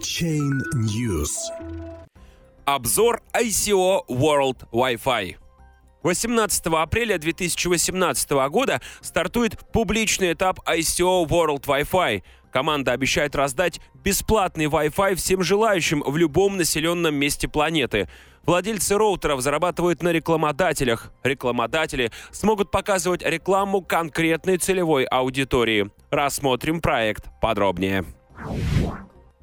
Chain News. Обзор ICO World Wi-Fi. 18 апреля 2018 года стартует публичный этап ICO World Wi-Fi. Команда обещает раздать бесплатный Wi-Fi всем желающим в любом населенном месте планеты. Владельцы роутеров зарабатывают на рекламодателях. Рекламодатели смогут показывать рекламу конкретной целевой аудитории. Рассмотрим проект подробнее.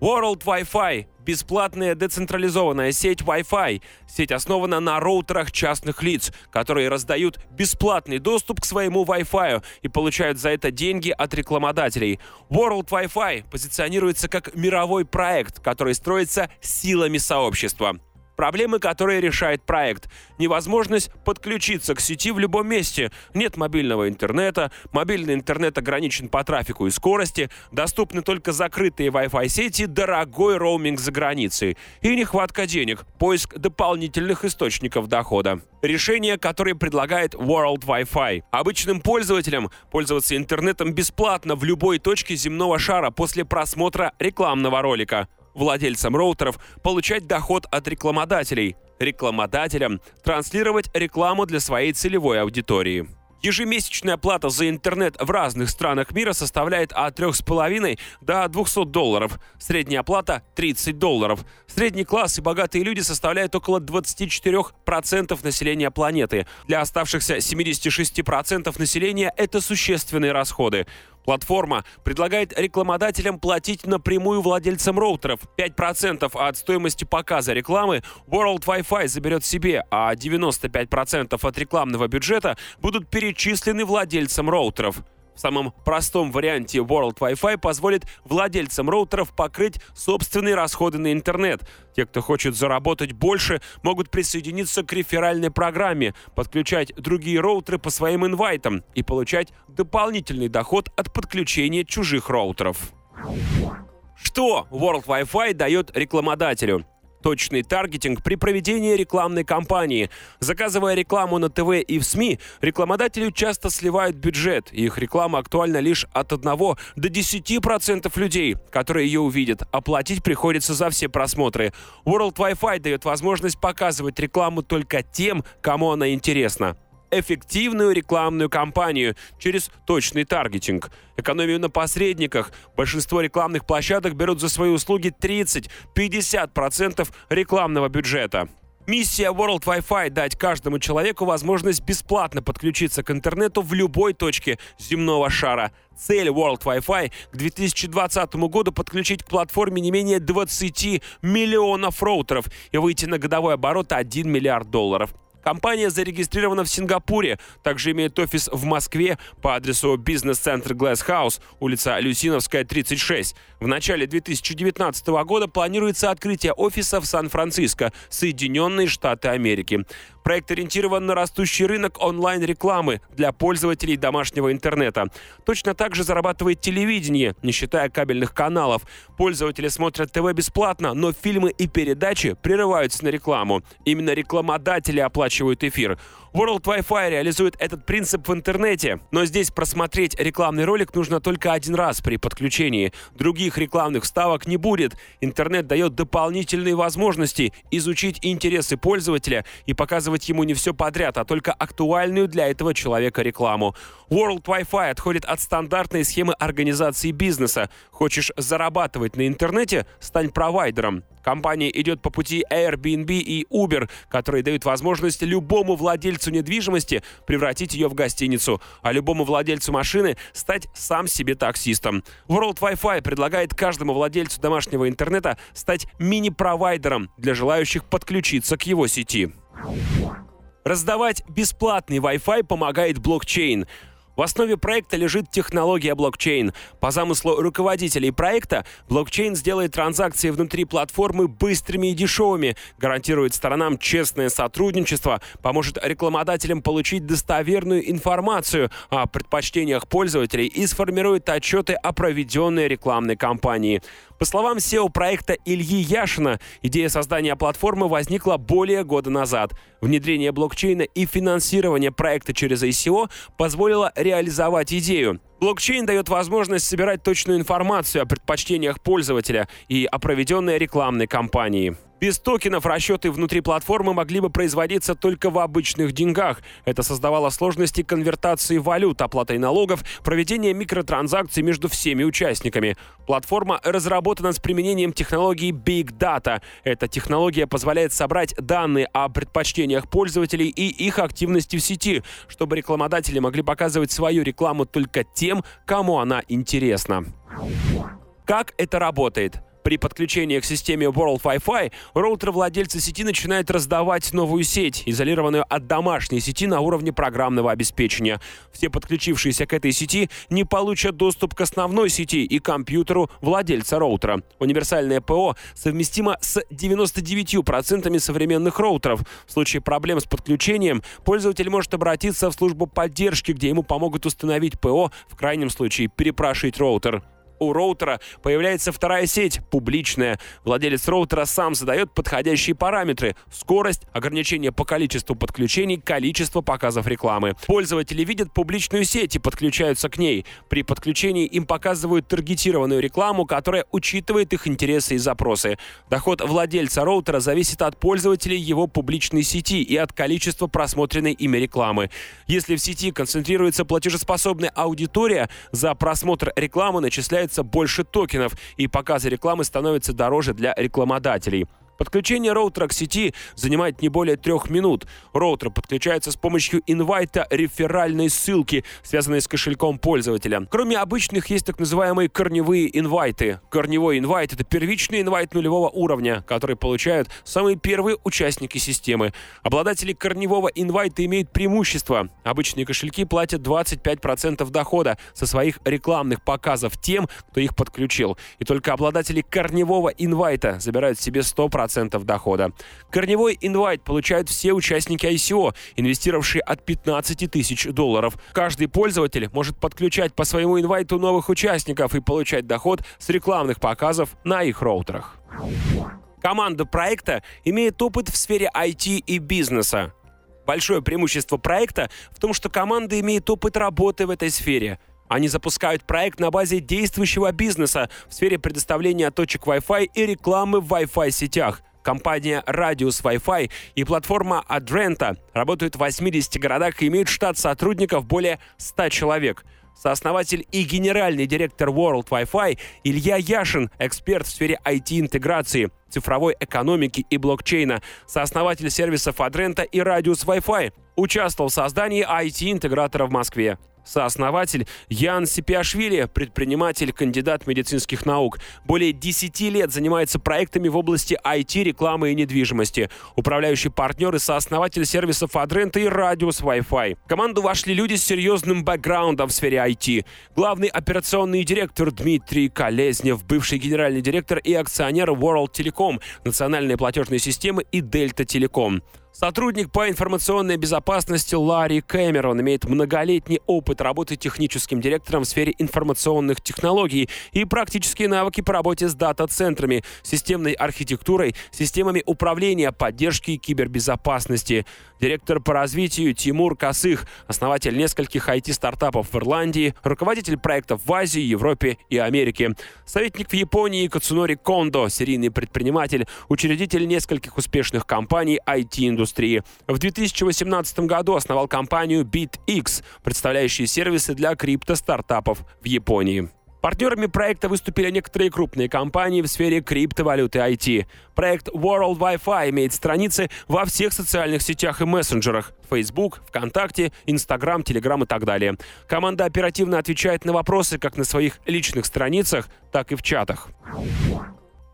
World Wi-Fi – бесплатная децентрализованная сеть Wi-Fi. Сеть основана на роутерах частных лиц, которые раздают бесплатный доступ к своему Wi-Fi и получают за это деньги от рекламодателей. World Wi-Fi позиционируется как мировой проект, который строится силами сообщества. Проблемы, которые решает проект. Невозможность подключиться к сети в любом месте. Нет мобильного интернета, мобильный интернет ограничен по трафику и скорости, доступны только закрытые Wi-Fi сети, дорогой роуминг за границей и нехватка денег, поиск дополнительных источников дохода. Решение, которое предлагает World Wi-Fi. Обычным пользователям пользоваться интернетом бесплатно в любой точке земного шара после просмотра рекламного ролика владельцам роутеров получать доход от рекламодателей, рекламодателям транслировать рекламу для своей целевой аудитории. Ежемесячная плата за интернет в разных странах мира составляет от 3,5 до 200 долларов. Средняя плата – 30 долларов. Средний класс и богатые люди составляют около 24% населения планеты. Для оставшихся 76% населения это существенные расходы. Платформа предлагает рекламодателям платить напрямую владельцам роутеров. 5% от стоимости показа рекламы World Wi-Fi заберет себе, а 95% от рекламного бюджета будут перечислены владельцам роутеров. В самом простом варианте World Wi-Fi позволит владельцам роутеров покрыть собственные расходы на интернет. Те, кто хочет заработать больше, могут присоединиться к реферальной программе, подключать другие роутеры по своим инвайтам и получать дополнительный доход от подключения чужих роутеров. Что World Wi-Fi дает рекламодателю? Точный таргетинг при проведении рекламной кампании. Заказывая рекламу на ТВ и в СМИ, рекламодатели часто сливают бюджет. Их реклама актуальна лишь от 1 до 10% людей, которые ее увидят. Оплатить приходится за все просмотры. World Wi-Fi дает возможность показывать рекламу только тем, кому она интересна эффективную рекламную кампанию через точный таргетинг. Экономию на посредниках. Большинство рекламных площадок берут за свои услуги 30-50% рекламного бюджета. Миссия World Wi-Fi – дать каждому человеку возможность бесплатно подключиться к интернету в любой точке земного шара. Цель World Wi-Fi к 2020 году подключить к платформе не менее 20 миллионов роутеров и выйти на годовой оборот 1 миллиард долларов. Компания зарегистрирована в Сингапуре, также имеет офис в Москве по адресу бизнес-центр Glass House, улица Люсиновская, 36. В начале 2019 года планируется открытие офиса в Сан-Франциско, Соединенные Штаты Америки. Проект ориентирован на растущий рынок онлайн-рекламы для пользователей домашнего интернета. Точно так же зарабатывает телевидение, не считая кабельных каналов. Пользователи смотрят ТВ бесплатно, но фильмы и передачи прерываются на рекламу. Именно рекламодатели оплачивают эфир. World Wi-Fi реализует этот принцип в интернете, но здесь просмотреть рекламный ролик нужно только один раз при подключении. Других рекламных ставок не будет. Интернет дает дополнительные возможности изучить интересы пользователя и показывать ему не все подряд, а только актуальную для этого человека рекламу. World Wi-Fi отходит от стандартной схемы организации бизнеса. Хочешь зарабатывать на интернете? Стань провайдером. Компания идет по пути Airbnb и Uber, которые дают возможность любому владельцу недвижимости превратить ее в гостиницу, а любому владельцу машины стать сам себе таксистом. World Wi-Fi предлагает каждому владельцу домашнего интернета стать мини-провайдером для желающих подключиться к его сети. Раздавать бесплатный Wi-Fi помогает блокчейн. В основе проекта лежит технология блокчейн. По замыслу руководителей проекта, блокчейн сделает транзакции внутри платформы быстрыми и дешевыми, гарантирует сторонам честное сотрудничество, поможет рекламодателям получить достоверную информацию о предпочтениях пользователей и сформирует отчеты о проведенной рекламной кампании. По словам SEO проекта Ильи Яшина, идея создания платформы возникла более года назад. Внедрение блокчейна и финансирование проекта через ICO позволило реализовать идею. Блокчейн дает возможность собирать точную информацию о предпочтениях пользователя и о проведенной рекламной кампании. Без токенов расчеты внутри платформы могли бы производиться только в обычных деньгах. Это создавало сложности конвертации валют, оплатой налогов, проведения микротранзакций между всеми участниками. Платформа разработана с применением технологии Big Data. Эта технология позволяет собрать данные о предпочтениях пользователей и их активности в сети, чтобы рекламодатели могли показывать свою рекламу только тем, кому она интересна. Как это работает? При подключении к системе World Wi-Fi роутер-владельцы сети начинают раздавать новую сеть, изолированную от домашней сети на уровне программного обеспечения. Все подключившиеся к этой сети не получат доступ к основной сети и компьютеру владельца роутера. Универсальное ПО совместимо с 99% современных роутеров. В случае проблем с подключением пользователь может обратиться в службу поддержки, где ему помогут установить ПО, в крайнем случае перепрошить роутер у роутера появляется вторая сеть, публичная. Владелец роутера сам задает подходящие параметры – скорость, ограничение по количеству подключений, количество показов рекламы. Пользователи видят публичную сеть и подключаются к ней. При подключении им показывают таргетированную рекламу, которая учитывает их интересы и запросы. Доход владельца роутера зависит от пользователей его публичной сети и от количества просмотренной ими рекламы. Если в сети концентрируется платежеспособная аудитория, за просмотр рекламы начисляют появляется больше токенов, и показы рекламы становятся дороже для рекламодателей. Подключение роутера к сети занимает не более трех минут. Роутер подключается с помощью инвайта реферальной ссылки, связанной с кошельком пользователя. Кроме обычных, есть так называемые корневые инвайты. Корневой инвайт — это первичный инвайт нулевого уровня, который получают самые первые участники системы. Обладатели корневого инвайта имеют преимущество. Обычные кошельки платят 25% дохода со своих рекламных показов тем, кто их подключил. И только обладатели корневого инвайта забирают себе 100% 10% дохода. Корневой инвайт получают все участники ICO, инвестировавшие от 15 тысяч долларов. Каждый пользователь может подключать по своему инвайту новых участников и получать доход с рекламных показов на их роутерах. Команда проекта имеет опыт в сфере IT и бизнеса. Большое преимущество проекта в том, что команда имеет опыт работы в этой сфере – они запускают проект на базе действующего бизнеса в сфере предоставления точек Wi-Fi и рекламы в Wi-Fi сетях. Компания Radius Wi-Fi и платформа Adrenta работают в 80 городах и имеют штат сотрудников более 100 человек. Сооснователь и генеральный директор World Wi-Fi Илья Яшин, эксперт в сфере IT-интеграции, цифровой экономики и блокчейна, сооснователь сервисов Adrenta и Radius Wi-Fi, участвовал в создании IT-интегратора в Москве сооснователь Ян Сипиашвили, предприниматель, кандидат медицинских наук. Более 10 лет занимается проектами в области IT, рекламы и недвижимости. Управляющий партнер и сооснователь сервисов Адрента и Радиус Wi-Fi. В команду вошли люди с серьезным бэкграундом в сфере IT. Главный операционный директор Дмитрий Колезнев, бывший генеральный директор и акционер World Telecom, национальной платежной системы и Delta Telecom. Сотрудник по информационной безопасности Ларри Кэмерон имеет многолетний опыт работы техническим директором в сфере информационных технологий и практические навыки по работе с дата-центрами, системной архитектурой, системами управления, поддержки и кибербезопасности. Директор по развитию Тимур Косых, основатель нескольких IT-стартапов в Ирландии, руководитель проектов в Азии, Европе и Америке. Советник в Японии Кацунори Кондо, серийный предприниматель, учредитель нескольких успешных компаний IT-индустрии индустрии. В 2018 году основал компанию BitX, представляющую сервисы для крипто-стартапов в Японии. Партнерами проекта выступили некоторые крупные компании в сфере криптовалюты IT. Проект World Wi-Fi имеет страницы во всех социальных сетях и мессенджерах – Facebook, ВКонтакте, Instagram, Telegram и так далее. Команда оперативно отвечает на вопросы как на своих личных страницах, так и в чатах.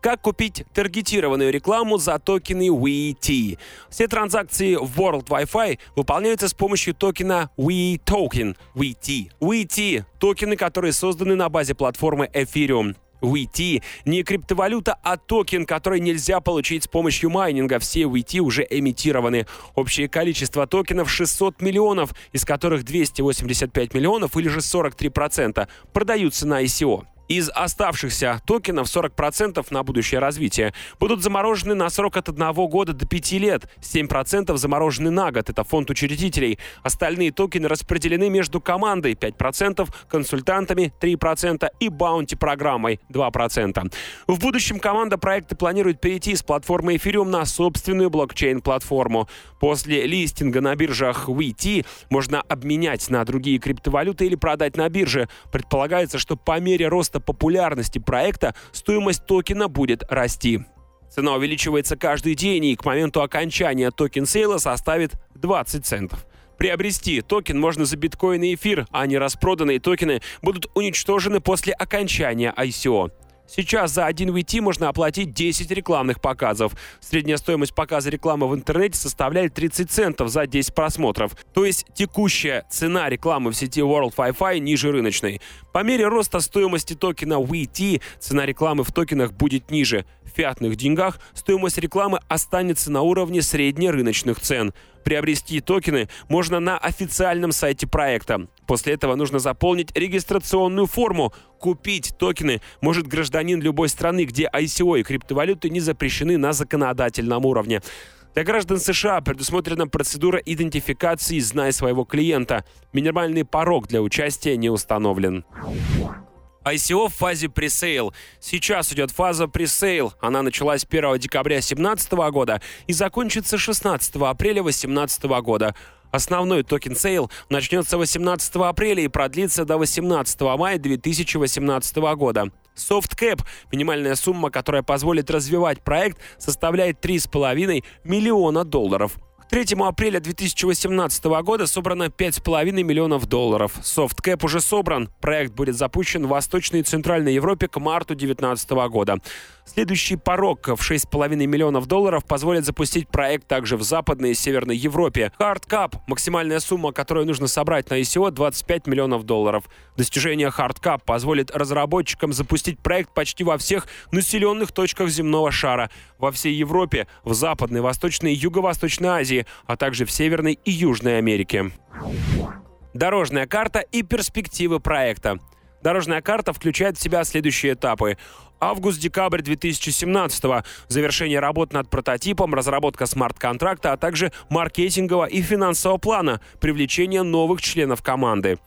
Как купить таргетированную рекламу за токены WeT? Все транзакции в World Wi-Fi выполняются с помощью токена WeToken, WeT. WeT — токены, которые созданы на базе платформы Ethereum. WeT не криптовалюта, а токен, который нельзя получить с помощью майнинга. Все WeT уже эмитированы. Общее количество токенов 600 миллионов, из которых 285 миллионов или же 43% продаются на ICO. Из оставшихся токенов 40% на будущее развитие будут заморожены на срок от 1 года до 5 лет, 7% заморожены на год, это фонд учредителей. Остальные токены распределены между командой 5%, консультантами 3% и баунти-программой 2%. В будущем команда проекта планирует перейти с платформы Ethereum на собственную блокчейн-платформу. После листинга на биржах WeT можно обменять на другие криптовалюты или продать на бирже. Предполагается, что по мере роста популярности проекта стоимость токена будет расти. Цена увеличивается каждый день и к моменту окончания token sale а составит 20 центов. Приобрести токен можно за биткоин и эфир, а нераспроданные токены будут уничтожены после окончания ICO. Сейчас за один WeT можно оплатить 10 рекламных показов. Средняя стоимость показа рекламы в интернете составляет 30 центов за 10 просмотров. То есть текущая цена рекламы в сети World Wi-Fi ниже рыночной. По мере роста стоимости токена VT цена рекламы в токенах будет ниже. Фиатных деньгах стоимость рекламы останется на уровне среднерыночных цен. Приобрести токены можно на официальном сайте проекта. После этого нужно заполнить регистрационную форму. Купить токены может гражданин любой страны, где ICO и криптовалюты не запрещены на законодательном уровне. Для граждан США предусмотрена процедура идентификации «Знай своего клиента». Минимальный порог для участия не установлен. ICO в фазе presale. Сейчас идет фаза presale. Она началась 1 декабря 2017 года и закончится 16 апреля 2018 года. Основной token sale начнется 18 апреля и продлится до 18 мая 2018 года. SoftCap, минимальная сумма, которая позволит развивать проект, составляет 3,5 миллиона долларов. 3 апреля 2018 года собрано 5,5 миллионов долларов. SoftCap уже собран. Проект будет запущен в Восточной и Центральной Европе к марту 2019 года. Следующий порог в 6,5 миллионов долларов позволит запустить проект также в Западной и Северной Европе. Hard Cap – максимальная сумма, которую нужно собрать на ICO – 25 миллионов долларов. Достижение Hard Cap позволит разработчикам запустить проект почти во всех населенных точках земного шара, во всей Европе, в Западной, Восточной и Юго-Восточной Азии, а также в Северной и Южной Америке. Дорожная карта и перспективы проекта. Дорожная карта включает в себя следующие этапы. Август-декабрь 2017 завершение работ над прототипом, разработка смарт-контракта, а также маркетингового и финансового плана, привлечение новых членов команды.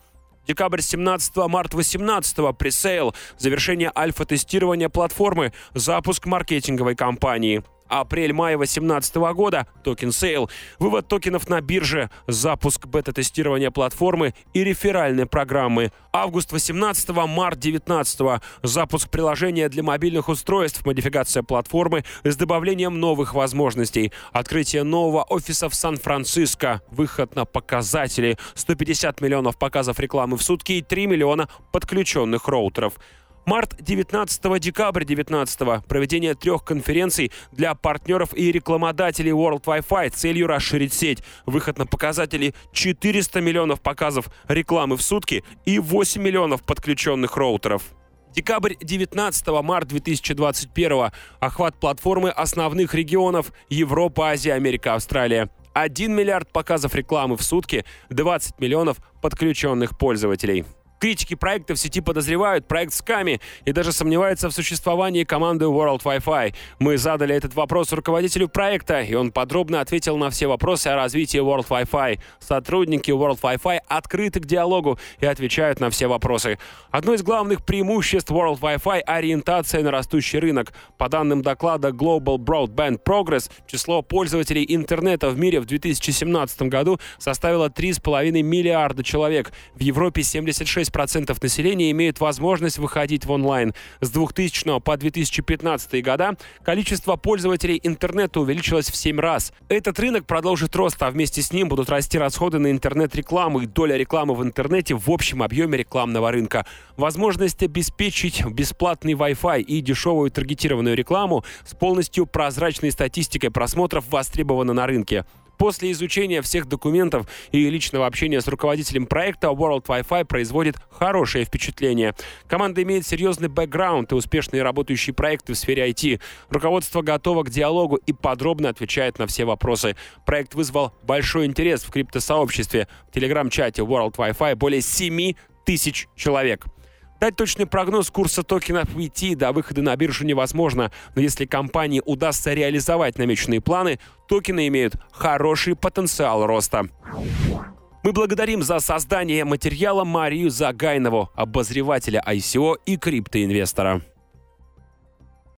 Декабрь 17 март 18 presale, завершение альфа-тестирования платформы, запуск маркетинговой кампании – Апрель-май 2018 года. Token sale, вывод токенов на бирже, запуск бета-тестирования платформы и реферальной программы. Август 18 март 19 запуск приложения для мобильных устройств, модификация платформы с добавлением новых возможностей, открытие нового офиса в Сан-Франциско, выход на показатели, 150 миллионов показов рекламы в сутки и 3 миллиона подключенных роутеров. Март 19 декабрь 19 проведение трех конференций для партнеров и рекламодателей World Wi-Fi целью расширить сеть. Выход на показатели 400 миллионов показов рекламы в сутки и 8 миллионов подключенных роутеров. Декабрь 19 март 2021 охват платформы основных регионов Европа, Азия, Америка, Австралия. 1 миллиард показов рекламы в сутки, 20 миллионов подключенных пользователей. Критики проекта в сети подозревают проект сками и даже сомневаются в существовании команды World Wi-Fi. Мы задали этот вопрос руководителю проекта, и он подробно ответил на все вопросы о развитии World Wi-Fi. Сотрудники World Wi-Fi открыты к диалогу и отвечают на все вопросы. Одно из главных преимуществ World Wi-Fi – ориентация на растущий рынок. По данным доклада Global Broadband Progress, число пользователей интернета в мире в 2017 году составило 3,5 миллиарда человек. В Европе 76 6% населения имеют возможность выходить в онлайн. С 2000 по 2015 года количество пользователей интернета увеличилось в 7 раз. Этот рынок продолжит рост, а вместе с ним будут расти расходы на интернет-рекламу и доля рекламы в интернете в общем объеме рекламного рынка. Возможность обеспечить бесплатный Wi-Fi и дешевую таргетированную рекламу с полностью прозрачной статистикой просмотров востребована на рынке. После изучения всех документов и личного общения с руководителем проекта World Wi-Fi производит хорошее впечатление. Команда имеет серьезный бэкграунд и успешные работающие проекты в сфере IT. Руководство готово к диалогу и подробно отвечает на все вопросы. Проект вызвал большой интерес в криптосообществе. В телеграм-чате World Wi-Fi более 7 тысяч человек. Дать точный прогноз курса токенов VT до выхода на биржу невозможно, но если компании удастся реализовать намеченные планы, токены имеют хороший потенциал роста. Мы благодарим за создание материала Марию Загайнову, обозревателя ICO и криптоинвестора.